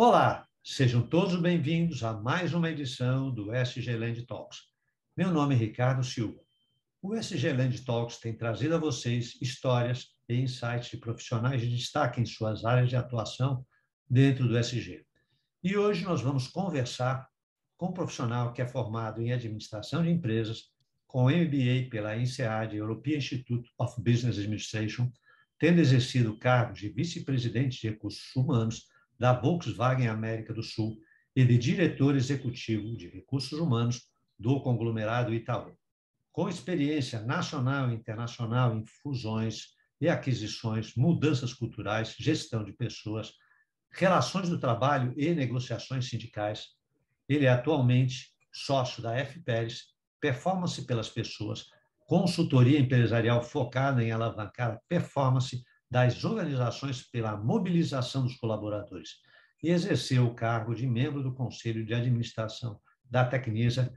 Olá, sejam todos bem-vindos a mais uma edição do SG Land Talks. Meu nome é Ricardo Silva. O SG Land Talks tem trazido a vocês histórias e insights de profissionais de destaque em suas áreas de atuação dentro do SG. E hoje nós vamos conversar com um profissional que é formado em administração de empresas, com MBA pela INSEAD, European Institute of Business Administration, tendo exercido cargos de vice-presidente de recursos humanos da Volkswagen América do Sul e de diretor executivo de recursos humanos do conglomerado Itaú. Com experiência nacional e internacional em fusões e aquisições, mudanças culturais, gestão de pessoas, relações do trabalho e negociações sindicais, ele é atualmente sócio da F. Pérez, Performance pelas Pessoas, consultoria empresarial focada em alavancar a performance das organizações pela mobilização dos colaboradores e exerceu o cargo de membro do Conselho de Administração da Tecnisa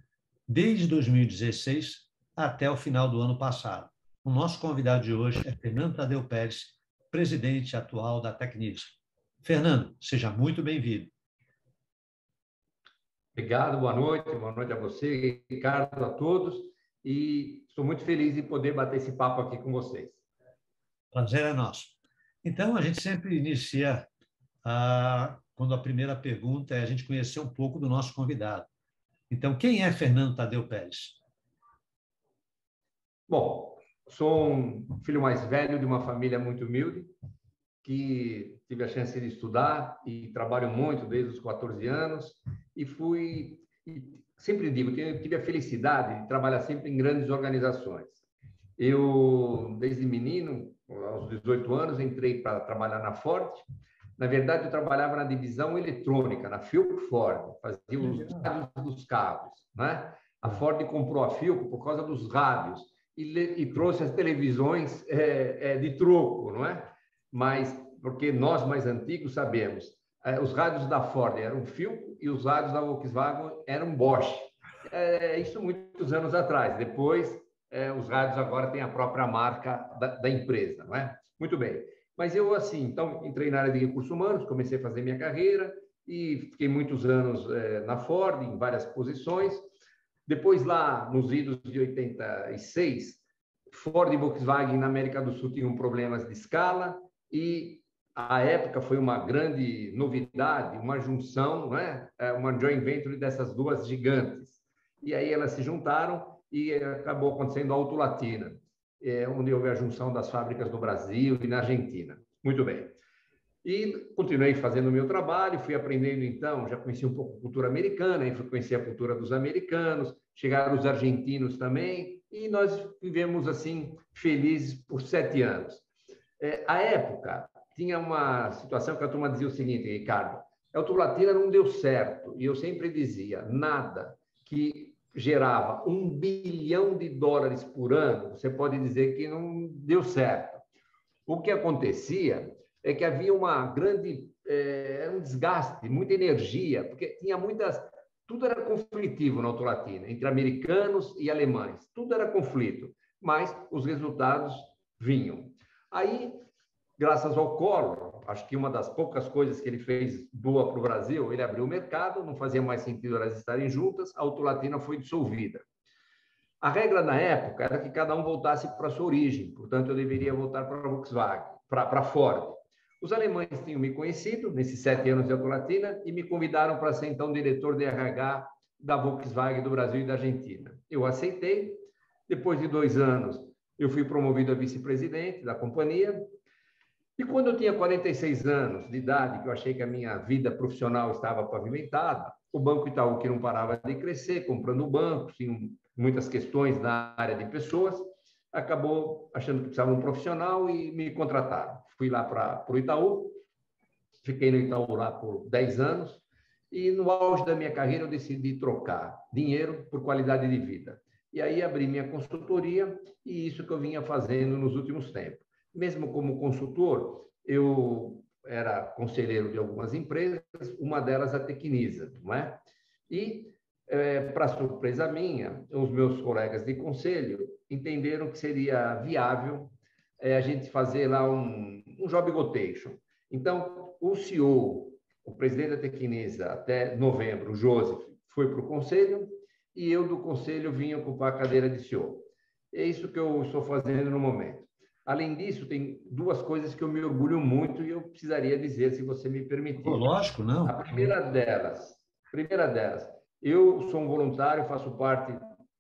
desde 2016 até o final do ano passado. O nosso convidado de hoje é Fernando Tadeu Pérez, presidente atual da Tecnisa. Fernando, seja muito bem-vindo. Obrigado, boa noite, boa noite a você, Ricardo, a todos, e estou muito feliz em poder bater esse papo aqui com vocês. Prazer é nosso. Então, a gente sempre inicia a, quando a primeira pergunta é a gente conhecer um pouco do nosso convidado. Então, quem é Fernando Tadeu Pérez? Bom, sou um filho mais velho de uma família muito humilde, que tive a chance de estudar e trabalho muito desde os 14 anos e fui sempre digo, tive a felicidade de trabalhar sempre em grandes organizações. Eu, desde menino, aos 18 anos, entrei para trabalhar na Ford. Na verdade, eu trabalhava na divisão eletrônica, na Philp Ford, fazia os rádios dos carros. Né? A Ford comprou a Philp por causa dos rádios e, e trouxe as televisões é, é, de troco, não é? Mas, porque nós mais antigos sabemos, é, os rádios da Ford eram Philp e os rádios da Volkswagen eram Bosch. É, isso muitos anos atrás. Depois, é, os rádios agora têm a própria marca da, da, empresa, não é? Muito bem. Mas eu, assim, então, entrei na área de recursos humanos, comecei a fazer minha carreira e fiquei muitos anos é, na Ford, em várias posições. Depois, lá nos idos de 86, Ford e Volkswagen na América do Sul tinham problemas de escala e a época foi uma grande novidade, uma junção, não é? é uma joint venture dessas duas gigantes. E aí elas se juntaram e acabou acontecendo a Auto Latina, é, onde houve a junção das fábricas no Brasil e na Argentina. Muito bem. E continuei fazendo o meu trabalho, fui aprendendo então, já conheci um pouco a cultura americana, aí fui conhecer a cultura dos americanos, chegaram os argentinos também, e nós vivemos assim felizes por sete anos. É, a época tinha uma situação que a turma dizia o seguinte, Ricardo, a Autolatina não deu certo, e eu sempre dizia, nada que gerava um bilhão de dólares por ano, você pode dizer que não deu certo. O que acontecia é que havia uma grande é, um desgaste, muita energia, porque tinha muitas tudo era conflitivo na Autolatina, entre americanos e alemães, tudo era conflito, mas os resultados vinham. Aí, graças ao Collor, acho que uma das poucas coisas que ele fez boa para o Brasil, ele abriu o mercado, não fazia mais sentido elas estarem juntas, a Autolatina foi dissolvida. A regra na época era que cada um voltasse para a sua origem, portanto, eu deveria voltar para a Volkswagen, para, para a Ford. Os alemães tinham me conhecido nesses sete anos de Autolatina e me convidaram para ser, então, diretor de RH da Volkswagen do Brasil e da Argentina. Eu aceitei. Depois de dois anos, eu fui promovido a vice-presidente da companhia e quando eu tinha 46 anos de idade, que eu achei que a minha vida profissional estava pavimentada, o Banco Itaú, que não parava de crescer, comprando banco, tinha muitas questões na área de pessoas, acabou achando que precisava de um profissional e me contrataram. Fui lá para o Itaú, fiquei no Itaú lá por 10 anos, e no auge da minha carreira eu decidi trocar dinheiro por qualidade de vida. E aí abri minha consultoria e isso que eu vinha fazendo nos últimos tempos mesmo como consultor, eu era conselheiro de algumas empresas, uma delas a Tecnisa, não é? E, é, para surpresa minha, os meus colegas de conselho entenderam que seria viável é, a gente fazer lá um, um job rotation. Então, o CEO o presidente da Tequinesa até novembro, o Joseph, foi para o conselho e eu do conselho vim ocupar a cadeira de CEO. É isso que eu estou fazendo no momento. Além disso, tem duas coisas que eu me orgulho muito e eu precisaria dizer, se você me permitir. Oh, lógico, não. A primeira delas, primeira delas, eu sou um voluntário, faço parte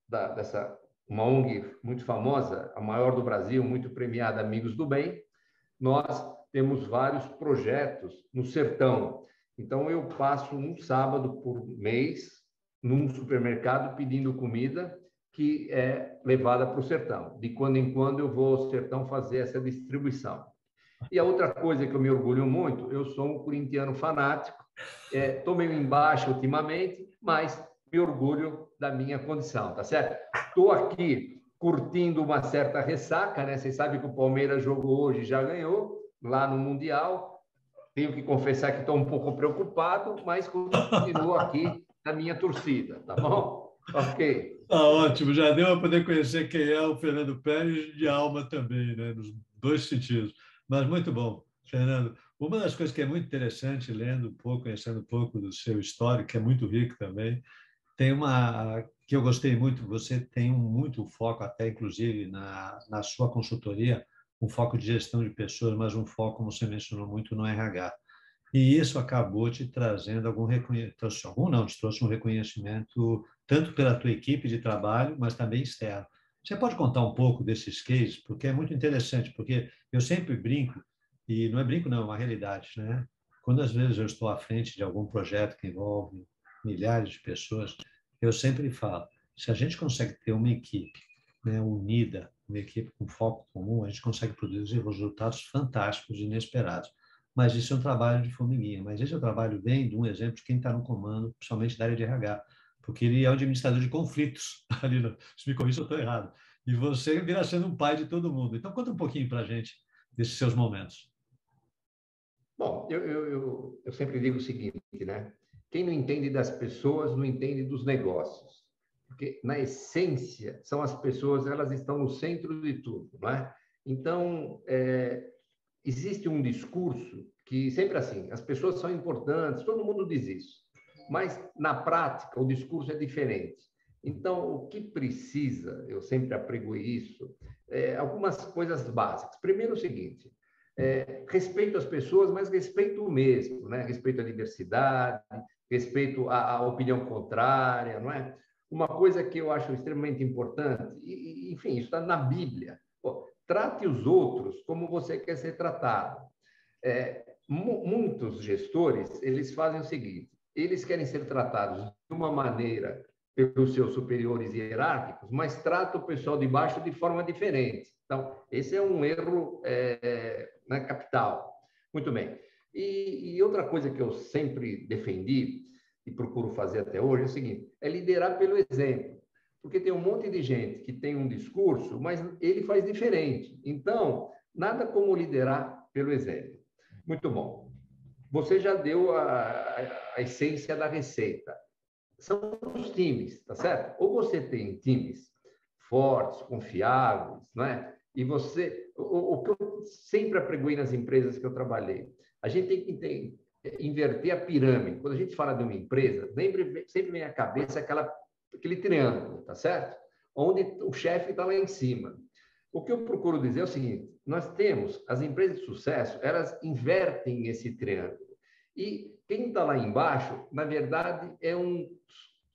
da, dessa uma ONG muito famosa, a maior do Brasil, muito premiada, Amigos do Bem. Nós temos vários projetos no sertão. Então, eu passo um sábado por mês num supermercado pedindo comida que é levada para o sertão. De quando em quando eu vou ao sertão fazer essa distribuição. E a outra coisa que eu me orgulho muito, eu sou um corintiano fanático, estou é, meio embaixo ultimamente, mas me orgulho da minha condição, tá certo? Estou aqui curtindo uma certa ressaca, né? Vocês sabem que o Palmeiras jogou hoje, já ganhou lá no Mundial. Tenho que confessar que estou um pouco preocupado, mas continuo aqui na minha torcida, tá bom? Ok. Tá ótimo, já deu a poder conhecer quem é o Fernando Pérez de alma também, né? nos dois sentidos. Mas muito bom, Fernando. Uma das coisas que é muito interessante, lendo um pouco, conhecendo um pouco do seu histórico, que é muito rico também, tem uma que eu gostei muito, você tem um muito foco, até inclusive na, na sua consultoria, um foco de gestão de pessoas, mas um foco, como você mencionou muito, no RH. E isso acabou te trazendo algum reconhecimento, algum não, te trouxe um reconhecimento tanto pela tua equipe de trabalho, mas também externo. Você pode contar um pouco desses cases, porque é muito interessante, porque eu sempre brinco, e não é brinco não, é uma realidade, né? Quando às vezes eu estou à frente de algum projeto que envolve milhares de pessoas, eu sempre falo, se a gente consegue ter uma equipe né, unida, uma equipe com foco comum, a gente consegue produzir resultados fantásticos inesperados mas isso é um trabalho de formiguinha. Mas esse é o trabalho bem de um exemplo de quem está no comando, principalmente da área de RH, porque ele é o administrador de conflitos. Ali no, se me corrija, eu estou errado. E você vira sendo um pai de todo mundo. Então, conta um pouquinho para a gente desses seus momentos. Bom, eu, eu, eu, eu sempre digo o seguinte, né? Quem não entende das pessoas não entende dos negócios. Porque, na essência, são as pessoas, elas estão no centro de tudo, não é? Então, é, existe um discurso que sempre assim, as pessoas são importantes, todo mundo diz isso, mas na prática o discurso é diferente. Então, o que precisa, eu sempre aprego isso, é algumas coisas básicas. Primeiro, o seguinte: é, respeito às pessoas, mas respeito o mesmo, né? Respeito à diversidade, respeito à, à, opinião contrária, não é? Uma coisa que eu acho extremamente importante, e, enfim, isso está na Bíblia. Pô, Trate os outros como você quer ser tratado. É, muitos gestores, eles fazem o seguinte, eles querem ser tratados de uma maneira pelos seus superiores hierárquicos, mas trata o pessoal de baixo de forma diferente. Então, esse é um erro é, né, capital. Muito bem. E, e, outra coisa que eu sempre defendi e procuro fazer até hoje é o seguinte: é liderar pelo exemplo porque tem um monte de gente que tem um discurso, mas ele faz diferente. Então, nada como liderar pelo exemplo. Muito bom. Você já deu a, a, essência da receita. São os times, tá certo? Ou você tem times fortes, confiáveis, não é? E você, o, o que eu sempre apregoei nas empresas que eu trabalhei, a gente tem que ter, inverter a pirâmide. Quando a gente fala de uma empresa, sempre, sempre vem à cabeça aquela aquele triângulo, tá certo? Onde o chefe está lá em cima. O que eu procuro dizer é o seguinte: nós temos as empresas de sucesso, elas invertem esse triângulo. E quem está lá embaixo, na verdade, é um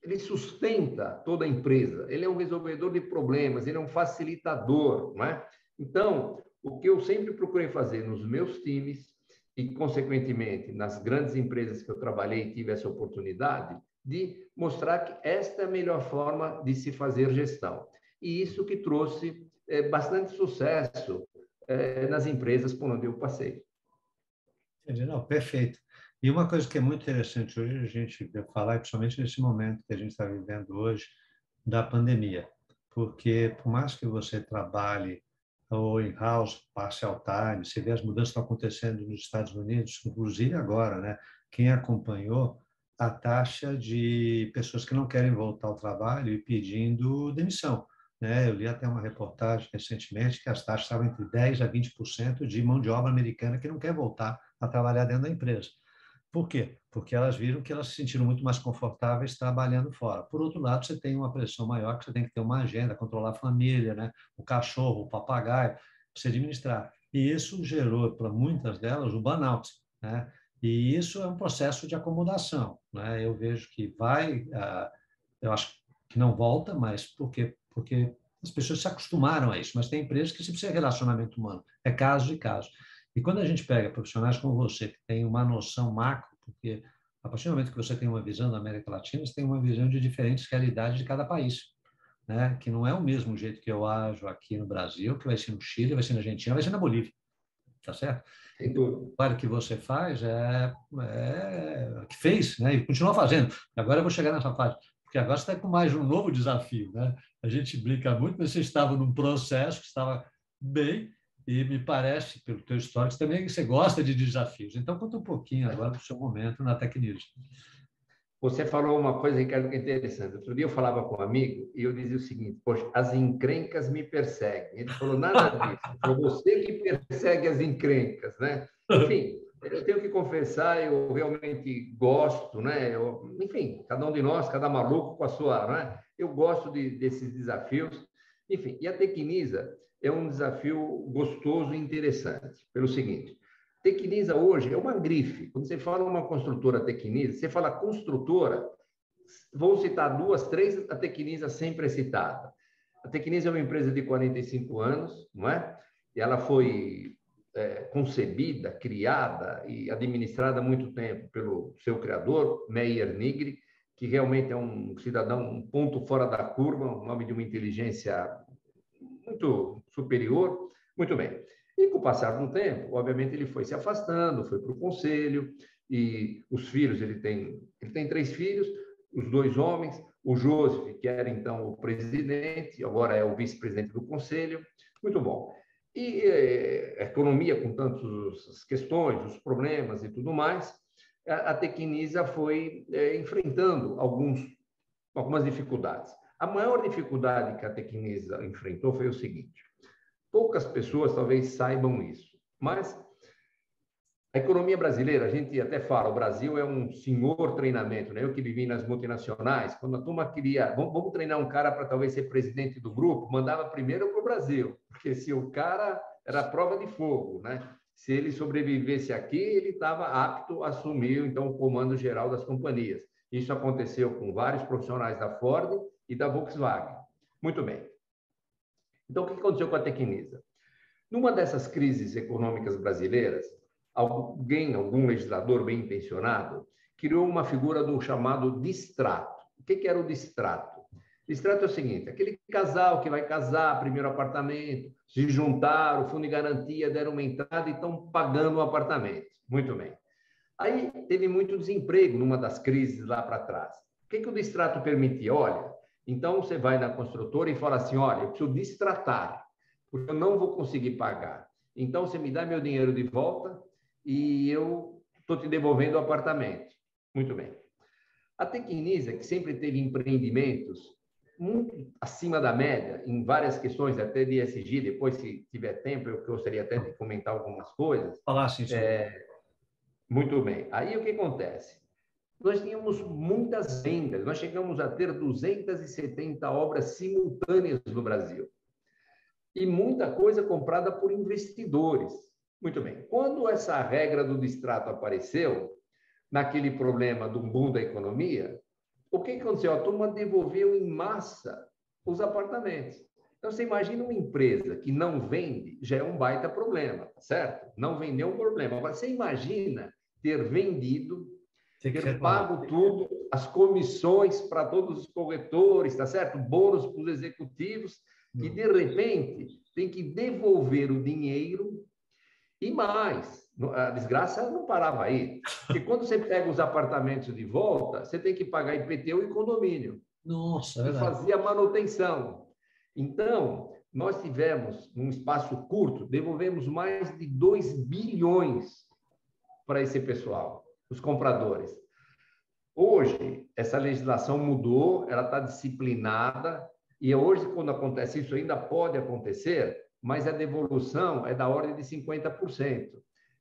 ele sustenta toda a empresa. Ele é um resolvedor de problemas, ele é um facilitador, não é? Então, o que eu sempre procurei fazer nos meus times e, consequentemente, nas grandes empresas que eu trabalhei e tive essa oportunidade, de mostrar que esta é a melhor forma de se fazer gestão. E isso que trouxe é, bastante sucesso é, nas empresas por onde eu passei. Entendi, não, perfeito. E uma coisa que é muito interessante hoje a gente falar, principalmente nesse momento que a gente está vivendo hoje, da pandemia. Porque, por mais que você trabalhe ou in-house, parcial time, você vê as mudanças que estão acontecendo nos Estados Unidos, inclusive agora, né? Quem acompanhou, a taxa de pessoas que não querem voltar ao trabalho e pedindo demissão. Né? Eu li até uma reportagem recentemente que as taxas estavam entre 10% a 20% de mão de obra americana que não quer voltar a trabalhar dentro da empresa. Por quê? Porque elas viram que elas se sentiram muito mais confortáveis trabalhando fora. Por outro lado, você tem uma pressão maior que você tem que ter uma agenda, controlar a família, né? o cachorro, o papagaio, você administrar. E isso gerou para muitas delas o burnout. Né? E isso é um processo de acomodação. Né? Eu vejo que vai, uh, eu acho que não volta, mas porque porque as pessoas se acostumaram a isso. Mas tem empresas que se precisa de relacionamento humano. É caso de caso. E quando a gente pega profissionais como você, que tem uma noção macro, porque a partir do momento que você tem uma visão da América Latina, você tem uma visão de diferentes realidades de cada país. Né? Que não é o mesmo jeito que eu ajo aqui no Brasil, que vai ser no Chile, vai ser na Argentina, vai ser na Bolívia. Tá certo? O trabalho que você faz é, é que fez, né? E continua fazendo. Agora eu vou chegar nessa fase porque agora você está com mais um novo desafio. Né? A gente brinca muito, mas você estava num processo que estava bem, e me parece, pelo teu histórico, também que você gosta de desafios. Então, conta um pouquinho agora do seu momento na Tecnisa. Você falou uma coisa, Ricardo, que é interessante. Outro dia eu falava com um amigo e eu dizia o seguinte: Poxa, as encrencas me perseguem. Ele falou nada disso. Ele falou, você que persegue as encrencas, né? Enfim, eu tenho que confessar, eu realmente gosto, né? Eu, enfim, cada um de nós, cada maluco com a sua, né? Eu gosto de, desses desafios. Enfim, e a Tecnisa é um desafio gostoso e interessante, pelo seguinte. Tecnisa hoje é uma grife. Quando você fala uma construtora Tecnisa, você fala construtora, vou citar duas, três, a Tecnisa sempre é citada. A Tecnisa é uma empresa de 45 anos, não é? Ela foi é, concebida, criada e administrada há muito tempo pelo seu criador, Meyer Nigri, que realmente é um cidadão um ponto fora da curva, um nome de uma inteligência muito superior. Muito bem. E com o passar do tempo, obviamente, ele foi se afastando, foi para o conselho, e os filhos, ele tem, ele tem três filhos, os dois homens, o Joseph, que era então o presidente, agora é o vice-presidente do conselho. Muito bom. E é, economia, com tantas questões, os problemas e tudo mais, a, a Tecnisa foi é, enfrentando alguns, algumas dificuldades. A maior dificuldade que a Tecnisa enfrentou foi o seguinte: poucas pessoas talvez saibam isso, mas a economia brasileira, a gente até fala, o Brasil é um senhor treinamento, né? Eu que vivi nas multinacionais, quando a turma queria, vamos, vamos treinar um cara para talvez ser presidente do grupo, mandava primeiro para o Brasil, porque se o cara era prova de fogo, né? Se ele sobrevivesse aqui, ele estava apto a assumir então o comando geral das companhias. Isso aconteceu com vários profissionais da Ford e da Volkswagen. Muito bem. Então, o que aconteceu com a Tecnisa? Numa dessas crises econômicas brasileiras, alguém, algum legislador bem intencionado, criou uma figura do chamado distrato. O que, era o distrato? Distrato é o seguinte: aquele casal que vai casar, primeiro apartamento, se juntaram, fundo de garantia deram uma entrada e estão pagando o um apartamento. Muito bem. Aí teve muito desemprego numa das crises lá para trás. O que, que o distrato permitia? Olha, então você vai na construtora e fala assim: olha, eu preciso distratar, porque eu não vou conseguir pagar. Então você me dá meu dinheiro de volta, e eu estou te devolvendo o apartamento. Muito bem. A Tecnisa, que sempre teve empreendimentos muito acima da média em várias questões, até de ESG, depois, se tiver tempo, eu gostaria até de comentar algumas coisas. Falar sim, é, Muito bem. Aí o que acontece? Nós tínhamos muitas vendas, nós chegamos a ter 270 obras simultâneas no Brasil. E muita coisa comprada por investidores. Muito bem. Quando essa regra do distrato apareceu, naquele problema do boom da economia, o que aconteceu? A turma devolveu em massa os apartamentos. Então, você imagina uma empresa que não vende, já é um baita problema, certo? Não vendeu um problema. Agora, você imagina ter vendido, ter pago tudo, as comissões para todos os corretores, tá certo? Bônus para os executivos, e de repente tem que devolver o dinheiro e mais, a desgraça não parava aí. Porque quando você pega os apartamentos de volta, você tem que pagar IPTU e condomínio. Nossa, é fazia manutenção. Então, nós tivemos, num espaço curto, devolvemos mais de 2 bilhões para esse pessoal, os compradores. Hoje, essa legislação mudou, ela está disciplinada, e hoje, quando acontece isso, ainda pode acontecer, mas a devolução é da ordem de 50%.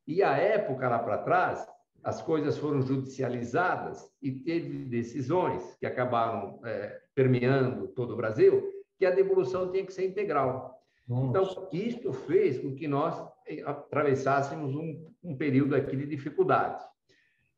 E a época lá para trás as coisas foram judicializadas e teve decisões que acabaram é, permeando todo o Brasil, que a devolução tinha que ser integral. Nossa. Então, isso fez com que nós eh, atravessássemos um, um período aqui de dificuldade.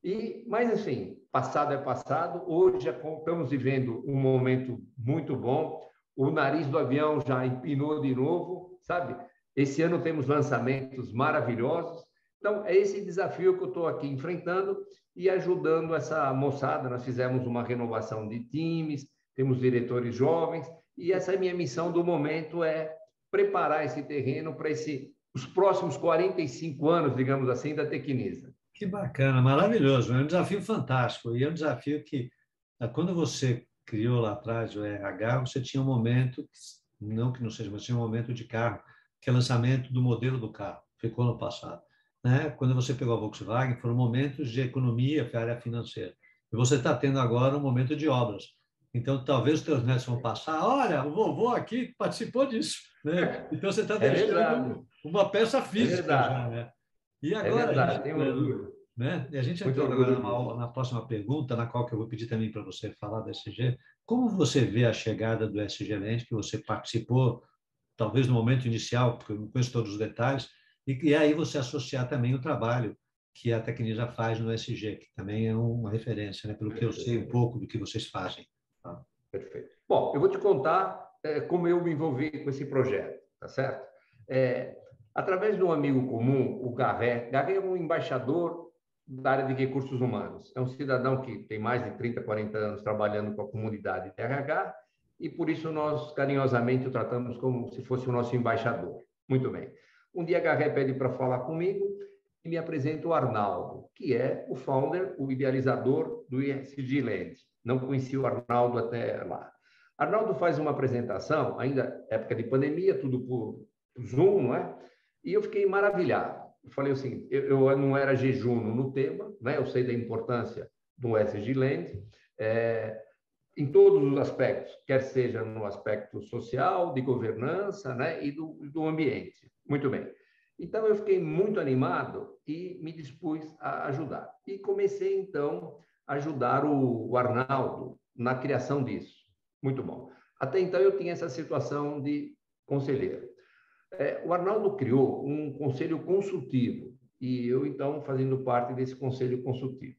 E, mas, assim, passado é passado, hoje estamos vivendo um momento muito bom, o nariz do avião já empinou de novo, sabe? Esse ano temos lançamentos maravilhosos, então, é esse desafio que eu estou aqui enfrentando e ajudando essa moçada. Nós fizemos uma renovação de times, temos diretores jovens, e essa é minha missão do momento é preparar esse terreno para os próximos 45 anos, digamos assim, da Tecnisa. Que bacana, maravilhoso. É um desafio fantástico. E é um desafio que, quando você criou lá atrás o RH, você tinha um momento, não que não seja, mas tinha um momento de carro, que é lançamento do modelo do carro. Ficou no passado né? quando você pegou a Volkswagen, foram momentos de economia área financeira. E você está tendo agora um momento de obras. Então, talvez os teus netos vão passar, olha, o vovô aqui participou disso. Né? Então, você está é deixando uma peça física é já. Né? E é agora, é a gente, né? E a gente entrou agora na, na, próxima pergunta, na qual que eu vou pedir também para você falar do SG. Como você vê a chegada do SG Lente, que você participou, talvez no momento inicial, porque eu não conheço todos os detalhes, e, e aí você associar também o trabalho que a Tecnisa faz no SG, que também é uma referência, né? pelo que eu sei um pouco do que vocês fazem. Tá? Perfeito. Bom, eu vou te contar é, como eu me envolvi com esse projeto, tá certo? É, através de um amigo comum, o Garré. Garré é um embaixador da área de recursos humanos. É um cidadão que tem mais de 30, 40 anos trabalhando com a comunidade de RH e por isso nós carinhosamente o tratamos como se fosse o nosso embaixador. Muito bem. Um dia a Garré pede para falar comigo e me apresenta o Arnaldo, que é o founder, o idealizador do ISG Land. Não conhecia o Arnaldo até lá. Arnaldo faz uma apresentação, ainda época de pandemia, tudo por Zoom, não é? E eu fiquei maravilhado. Eu falei assim, eu, eu não era jejum no tema, né? Eu sei da importância do SG Land, é, em todos os aspectos, quer seja no aspecto social, de governança, né? E do, do ambiente. Muito bem. Então, eu fiquei muito animado e me dispus a ajudar. E comecei, então, a ajudar o, o Arnaldo na criação disso. Muito bom. Até então, eu tinha essa situação de conselheiro. É, o Arnaldo criou um conselho consultivo e eu, então, fazendo parte desse conselho consultivo.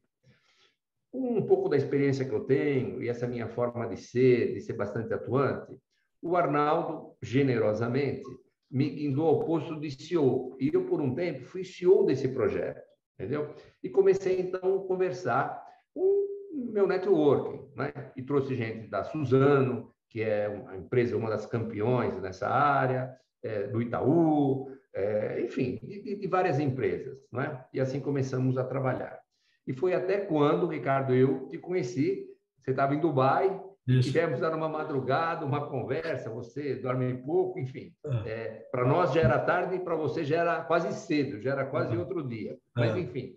Um pouco da experiência que eu tenho e essa minha forma de ser, de ser bastante atuante, o Arnaldo, generosamente, me guindou ao posto de CEO. E eu, por um tempo, fui CEO desse projeto, entendeu? E comecei, então, a conversar com meu networking, né? E trouxe gente da Suzano, que é uma empresa, uma das campeões nessa área, é, do Itaú, é, enfim, de, de, várias empresas, né? E assim começamos a trabalhar. E foi até quando, Ricardo, eu te conheci. Você estava em Dubai, isso. Tivemos dar uma madrugada, uma conversa, você dorme pouco, enfim. É. É, para nós já era tarde e para você já era quase cedo, já era quase uhum. outro dia. Mas, é. enfim,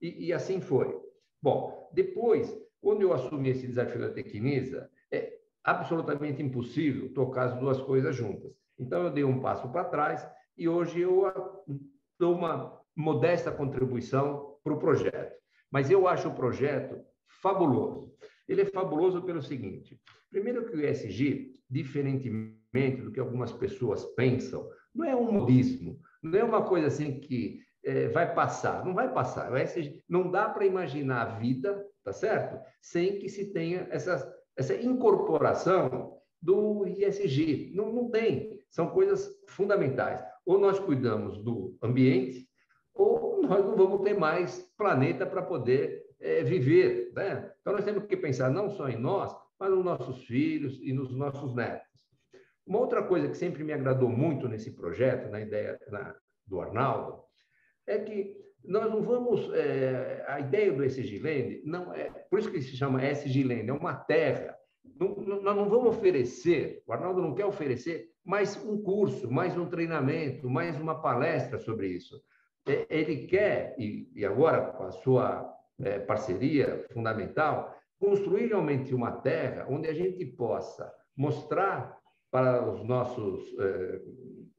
e, e, assim foi. Bom, depois, quando eu assumi esse desafio da Tecnisa, é absolutamente impossível tocar as duas coisas juntas. Então, eu dei um passo para trás e hoje eu dou uma modesta contribuição para o projeto. Mas eu acho o projeto fabuloso. Ele é fabuloso pelo seguinte: primeiro, que o ESG, diferentemente do que algumas pessoas pensam, não é um modismo, não é uma coisa assim que é, vai passar, não vai passar. O ESG, não dá para imaginar a vida, tá certo? Sem que se tenha essa, essa incorporação do ISG. Não, não tem. São coisas fundamentais. Ou nós cuidamos do ambiente, ou nós não vamos ter mais planeta para poder é, viver. Né? Então, nós temos que pensar não só em nós, mas nos nossos filhos e nos nossos netos. Uma outra coisa que sempre me agradou muito nesse projeto, na ideia na, do Arnaldo, é que nós não vamos. É, a ideia do SG Land não é. Por isso que se chama SG Land, é uma terra. Não, nós não vamos oferecer, o Arnaldo não quer oferecer mais um curso, mais um treinamento, mais uma palestra sobre isso. É, ele quer, e, e agora com a sua é, parceria fundamental, construir realmente uma terra onde a gente possa mostrar para os nossos é,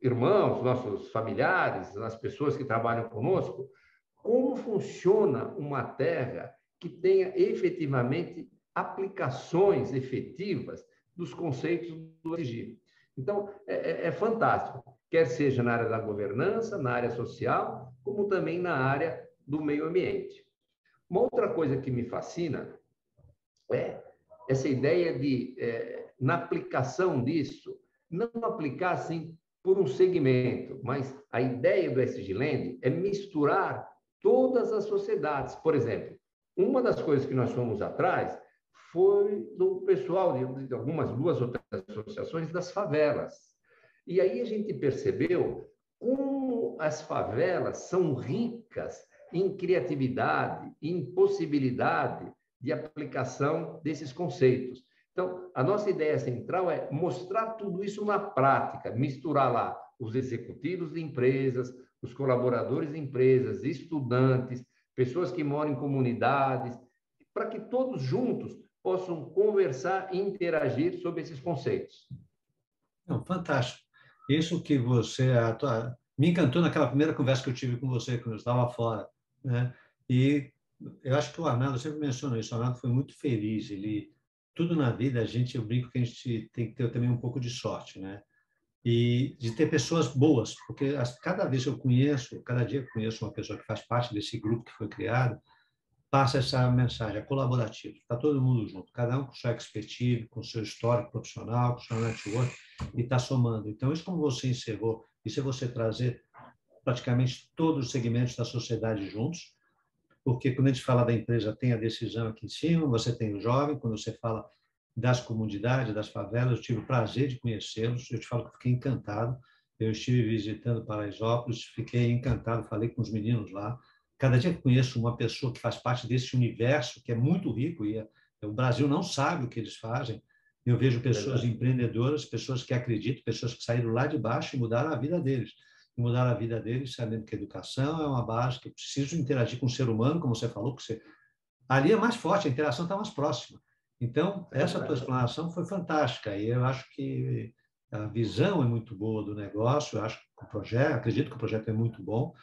irmãos, nossos familiares, as pessoas que trabalham conosco, como funciona uma terra que tenha efetivamente aplicações efetivas dos conceitos do ESG. Então, é, é, é, fantástico, quer seja na área da governança, na área social, como também na área do meio ambiente. Uma outra coisa que me fascina é essa ideia de, é, na aplicação disso, não aplicar assim por um segmento, mas a ideia do SG Land é misturar todas as sociedades. Por exemplo, uma das coisas que nós fomos atrás foi do pessoal de algumas duas outras associações das favelas. E aí a gente percebeu como as favelas são ricas em criatividade, em possibilidade de aplicação desses conceitos. Então, a nossa ideia central é mostrar tudo isso na prática, misturar lá os executivos de empresas, os colaboradores de empresas, estudantes, pessoas que moram em comunidades, para que todos juntos possam conversar e interagir sobre esses conceitos. Não, fantástico. Isso que você tua, me encantou naquela primeira conversa que eu tive com você quando eu estava fora, né? E eu acho que o Arnaldo sempre mencionou isso. O Arnaldo foi muito feliz. Ele tudo na vida a gente eu brinco que a gente tem que ter também um pouco de sorte, né? E de ter pessoas boas, porque cada vez eu conheço, cada dia eu conheço uma pessoa que faz parte desse grupo que foi criado, passa essa mensagem, é colaborativo, está todo mundo junto, cada um com sua expertise, com seu histórico profissional, com seu network, e está somando. Então, isso como você encerrou, isso é você trazer praticamente todos os segmentos da sociedade juntos, porque quando a gente fala da empresa, tem a decisão aqui em cima, você tem o jovem, quando você fala das comunidades, das favelas, eu tive o prazer de conhecê-los, eu te falo que fiquei encantado, eu estive visitando Paraisópolis, fiquei encantado, falei com os meninos lá, Cada dia que conheço uma pessoa que faz parte desse universo, que é muito rico, e é, o Brasil não sabe o que eles fazem, eu vejo pessoas empreendedoras, pessoas que acreditam, pessoas que saíram lá de baixo e mudaram a vida deles. E mudaram a vida deles sabendo que a educação é uma base, que eu preciso interagir com o ser humano, como você falou, que você... ali é mais forte, a interação está mais próxima. Então, essa tua explanação foi fantástica, e eu acho que a visão é muito boa do negócio, eu acho que o projeto, acredito que o projeto é muito bom,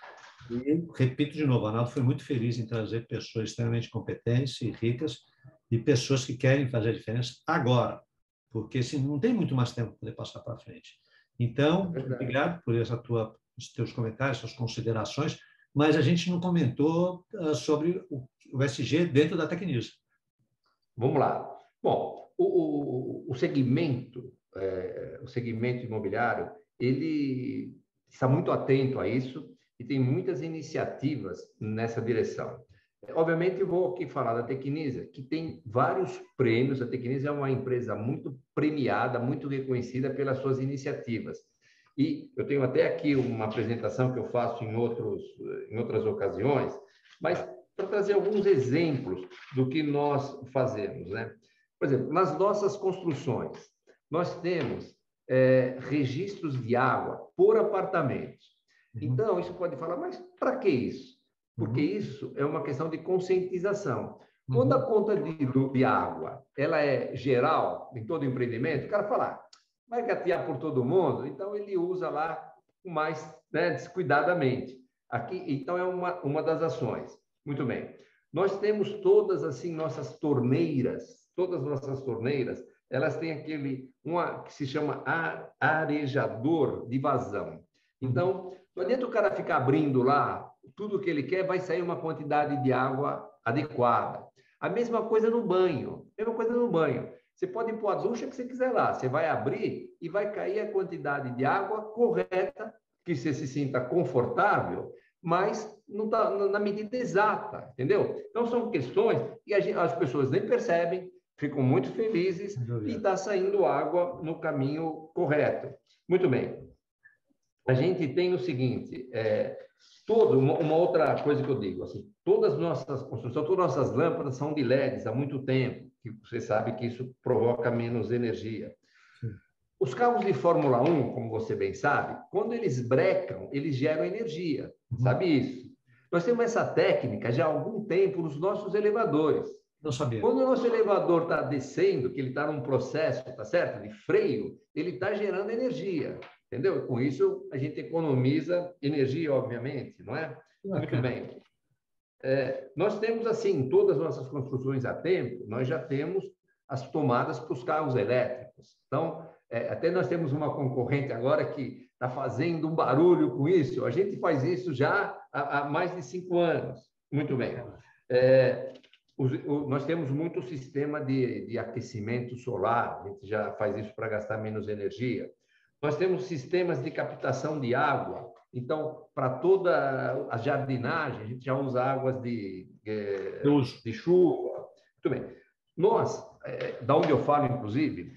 e, repito de novo, Arnaldo foi muito feliz em trazer pessoas extremamente competentes e ricas e pessoas que querem fazer a diferença agora, porque assim, não tem muito mais tempo para poder passar para frente. Então, é obrigado por essa tua, os teus comentários, suas considerações, mas a gente não comentou uh, sobre o, o, SG dentro da Tecnisa. Vamos lá. Bom, o, o, o segmento, é, o segmento imobiliário, ele está muito atento a isso e tem muitas iniciativas nessa direção. Obviamente, eu vou aqui falar da Tecnisa, que tem vários prêmios. A Tecnisa é uma empresa muito premiada, muito reconhecida pelas suas iniciativas. E eu tenho até aqui uma apresentação que eu faço em, outros, em outras ocasiões, mas para trazer alguns exemplos do que nós fazemos. Né? Por exemplo, nas nossas construções, nós temos é, registros de água por apartamentos. Uhum. Então, isso pode falar, mas para que isso? Porque uhum. isso é uma questão de conscientização. Quando a uhum. conta de, de água ela é geral em todo empreendimento, o cara fala, ah, vai gatear por todo mundo, então ele usa lá mais né, descuidadamente. Aqui, então, é uma, uma das ações. Muito bem. Nós temos todas, assim, nossas torneiras, todas as nossas torneiras, elas têm aquele, uma que se chama arejador de vazão. Então, não adianta o cara ficar abrindo lá tudo que ele quer, vai sair uma quantidade de água adequada. A mesma coisa no banho. Mesma coisa no banho. Você pode pôr a ducha que você quiser lá. Você vai abrir e vai cair a quantidade de água correta, que você se sinta confortável, mas não está na medida exata, entendeu? Então, são questões que gente, as pessoas nem percebem, ficam muito felizes e está saindo água no caminho correto. Muito bem a gente tem o seguinte, é, todo, uma, uma, outra coisa que eu digo, assim, todas as nossas construções, todas as nossas lâmpadas são de LEDs há muito tempo, que você sabe que isso provoca menos energia. Sim. Os carros de Fórmula 1, como você bem sabe, quando eles brecam, eles geram energia, uhum. sabe isso? Nós temos essa técnica já há algum tempo nos nossos elevadores. Não sabia. Quando o nosso elevador está descendo, que ele está num processo, tá certo, de freio, ele está gerando energia. Entendeu? Com isso, a gente economiza energia, obviamente, não é? Muito bem. É, nós temos, assim, todas as nossas construções a tempo, nós já temos as tomadas para os carros elétricos. Então, é, até nós temos uma concorrente agora que está fazendo um barulho com isso. A gente faz isso já há, há mais de cinco anos. Muito bem. É, o, nós temos muito sistema de, de aquecimento solar, a gente já faz isso para gastar menos energia. Nós temos sistemas de captação de água. Então, para toda a jardinagem, a gente já usa águas de, de, de chuva. Muito bem. Nós, é, da onde eu falo, inclusive,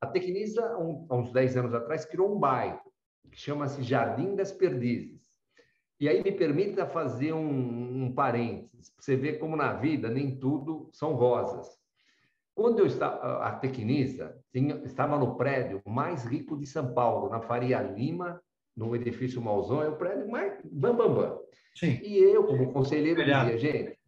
a Tecnisa, um, há uns 10 anos atrás, criou um bairro que chama-se Jardim das Perdizes. E aí me permita fazer um, um parênteses, para você ver como na vida nem tudo são rosas. Quando eu estava, a Tecnisa tinha, estava no prédio mais rico de São Paulo, na Faria Lima, no edifício Malzão, é o prédio mais bam, bam, bam. Sim. E eu, como conselheiro, dizia, gente,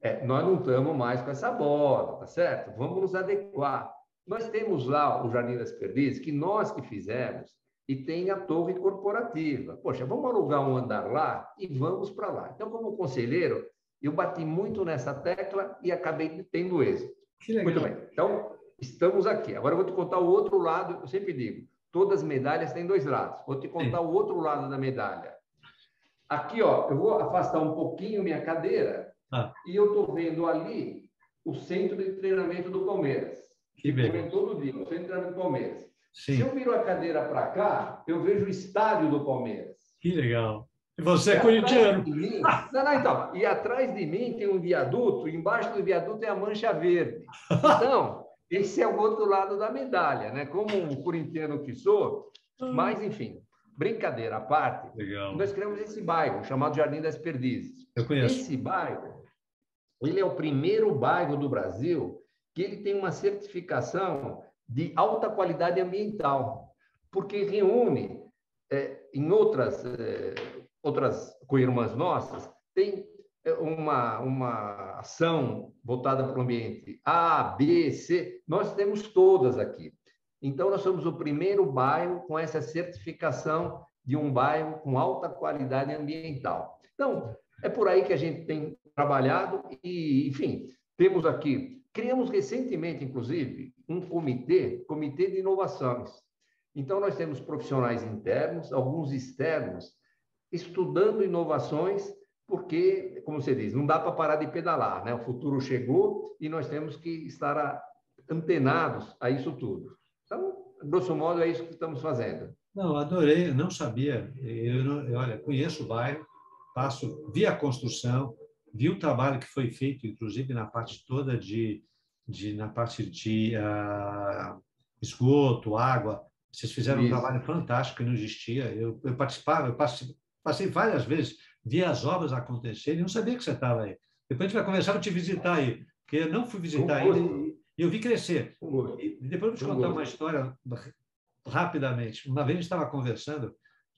é, nós não estamos mais com essa bola, tá certo? Vamos nos adequar. Nós temos lá o Jardim das Perdizes, que nós que fizemos, e tem a torre corporativa. Poxa, vamos alugar um andar lá e vamos para lá. Então, como conselheiro, eu bati muito nessa tecla e acabei tendo êxito. Muito bem. Então, estamos aqui. Agora eu vou te contar o outro lado. Eu sempre digo, todas as medalhas têm dois lados. Vou te contar Sim. o outro lado da medalha. Aqui, ó, eu vou afastar um pouquinho minha cadeira ah. e eu estou vendo ali o centro de treinamento do Palmeiras. Que bem. Todo dia, o centro de treinamento do Palmeiras. Sim. Se eu viro a cadeira para cá, eu vejo o estádio do Palmeiras. Que legal. E você e é corintiano. Mim, não, não, então. E atrás de mim tem um viaduto, embaixo do viaduto é a mancha verde. Então, esse é o outro lado da medalha, né? Como um corintiano que sou, mas enfim, brincadeira à parte, legal. nós criamos esse bairro chamado Jardim das Perdizes. Eu conheço. Esse bairro, ele é o primeiro bairro do Brasil que ele tem uma certificação de alta qualidade ambiental, porque reúne, é, em outras, é, outras co-irmãs nossas, tem é, uma, uma ação voltada para o ambiente A, B, C, nós temos todas aqui. Então, nós somos o primeiro bairro com essa certificação de um bairro com alta qualidade ambiental. Então, é por aí que a gente tem trabalhado e, enfim, temos aqui Criamos recentemente, inclusive, um comitê, comitê de inovações. Então, nós temos profissionais internos, alguns externos, estudando inovações, porque, como você diz, não dá para parar de pedalar, né? O futuro chegou e nós temos que estar antenados a isso tudo. Então, grosso modo, é isso que estamos fazendo. Não, adorei, não sabia. Eu, eu olha, conheço o bairro, passo, vi a construção, vi o trabalho que foi feito, inclusive na parte toda de, de na parte de uh, esgoto, água. Vocês fizeram Isso. um trabalho fantástico que não existia. Eu, eu participava, eu passei, várias vezes, vi as obras acontecerem não sabia que você estava aí. Depois a gente vai começar a te visitar aí, porque eu não fui visitar ainda e, eu vi crescer. E depois eu vou te contar uma história rapidamente. Uma vez a gente estava conversando,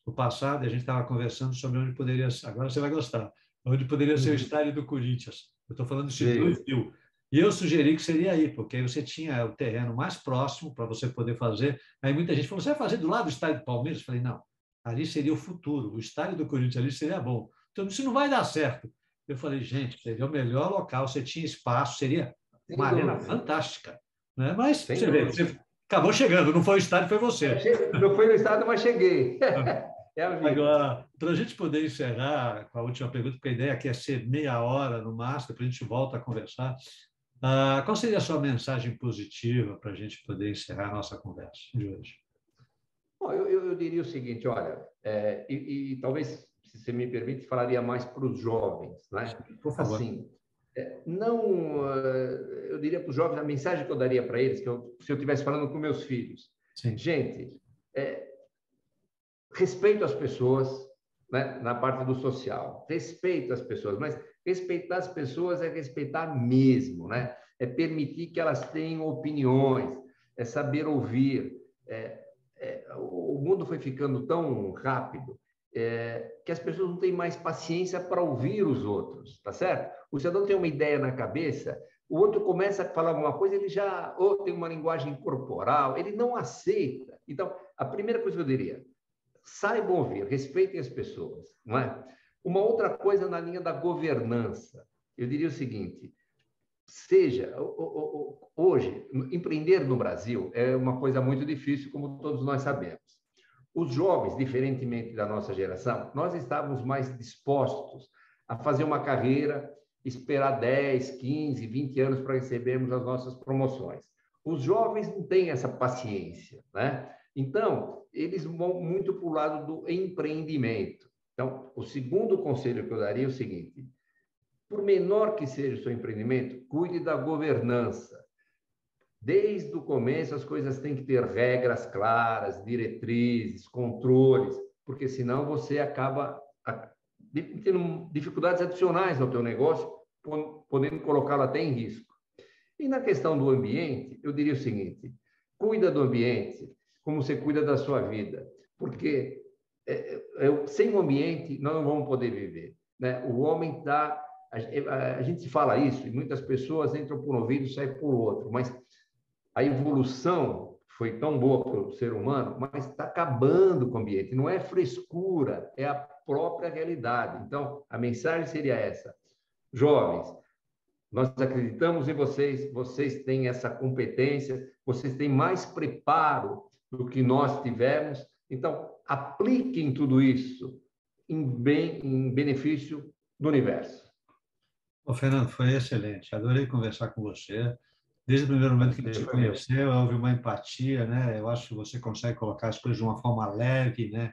no passado, a gente estava conversando sobre onde poderia. Agora você vai gostar onde poderia ser o uhum. estádio do Corinthians. Eu estou falando de 2000. E eu sugeri que seria aí, porque aí você tinha o terreno mais próximo para você poder fazer. Aí muita gente falou: você vai fazer do lado do estádio do Palmeiras? Eu falei: não, ali seria o futuro. O estádio do Corinthians ali seria bom. Então, isso não vai dar certo. Eu falei: gente, seria o melhor local, você tinha espaço, seria uma arena fantástica. Né? Mas você vê, você acabou chegando, não foi o estádio, foi você. Não foi no estádio, mas cheguei. É Agora, para a gente poder encerrar com a última pergunta, porque a ideia aqui é ser meia hora no máximo, depois a gente volta a conversar. Uh, qual seria a sua mensagem positiva para a gente poder encerrar a nossa conversa de hoje? Bom, eu, eu, diria o seguinte, olha, é, e, e, talvez, se você me permite, falaria mais para os jovens, né? Por favor. Assim, é, não, é, eu diria para os jovens, a mensagem que eu daria para eles, que eu, se eu estivesse falando com meus filhos, Sim. gente, é, respeito às pessoas, né, na parte do social, respeito às pessoas, mas respeitar as pessoas é respeitar mesmo, né? É permitir que elas tenham opiniões, é saber ouvir. É, é, o mundo foi ficando tão rápido é, que as pessoas não têm mais paciência para ouvir os outros, tá certo? O cidadão tem uma ideia na cabeça, o outro começa a falar alguma coisa, ele já ou tem uma linguagem corporal, ele não aceita. Então, a primeira coisa que eu diria, saibam ouvir, respeitem as pessoas, não é? Uma outra coisa na linha da governança. Eu diria o seguinte: seja hoje empreender no Brasil é uma coisa muito difícil, como todos nós sabemos. Os jovens, diferentemente da nossa geração, nós estávamos mais dispostos a fazer uma carreira, esperar 10, 15, 20 anos para recebermos as nossas promoções. Os jovens não têm essa paciência, né? Então, eles vão muito para o lado do empreendimento. Então, o segundo conselho que eu daria é o seguinte: por menor que seja o seu empreendimento, cuide da governança. Desde o começo, as coisas têm que ter regras claras, diretrizes, controles, porque senão você acaba tendo dificuldades adicionais no teu negócio, podendo colocá-lo até em risco. E na questão do ambiente, eu diria o seguinte: cuida do ambiente como você cuida da sua vida, porque é, é, sem o ambiente nós não vamos poder viver. Né? O homem está. A, gente fala isso e muitas pessoas entram por um ouvido e saem por outro, mas a evolução foi tão boa para o ser humano, mas está acabando com o ambiente. Não é frescura, é a própria realidade. Então, a mensagem seria essa: jovens, nós acreditamos em vocês, vocês têm essa competência, vocês têm mais preparo do que nós tivemos. Então, apliquem tudo isso em, bem, em benefício do universo. Ô, Fernando, foi excelente. Adorei conversar com você. Desde o primeiro momento que a gente conheceu, houve uma empatia, né? Eu acho que você consegue colocar as coisas de uma forma leve, né?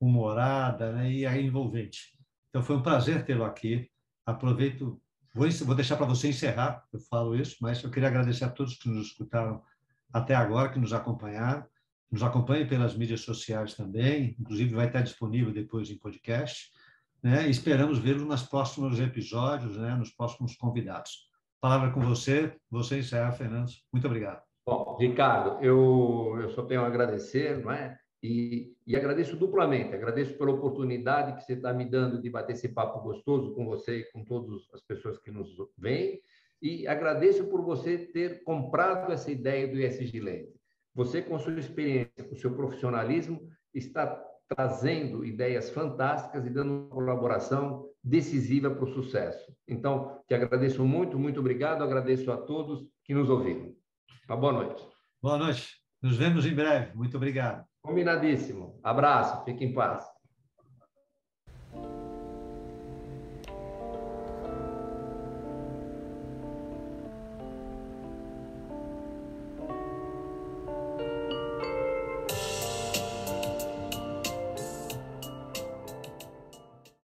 humorada né? e envolvente. Então, foi um prazer tê-lo aqui. Aproveito, vou, vou deixar para você encerrar, eu falo isso, mas eu queria agradecer a todos que nos escutaram até agora, que nos acompanharam. Nos acompanhe pelas mídias sociais também, inclusive vai estar disponível depois em podcast. Né? Esperamos vê-lo nos próximos episódios, né? nos próximos convidados. Palavra com você, você encerra, Fernando. Muito obrigado. Bom, Ricardo, eu, eu só tenho a agradecer, não é? E, e agradeço duplamente, agradeço pela oportunidade que você está me dando de bater esse papo gostoso com você e com todas as pessoas que nos veem, e agradeço por você ter comprado essa ideia do ESG Land. Você, com sua experiência, com seu profissionalismo, está trazendo ideias fantásticas e dando uma colaboração decisiva para o sucesso. Então, te agradeço muito, muito obrigado, agradeço a todos que nos ouviram. Uma boa noite. Boa noite. Nos vemos em breve. Muito obrigado. Combinadíssimo. Abraço. Fique em paz.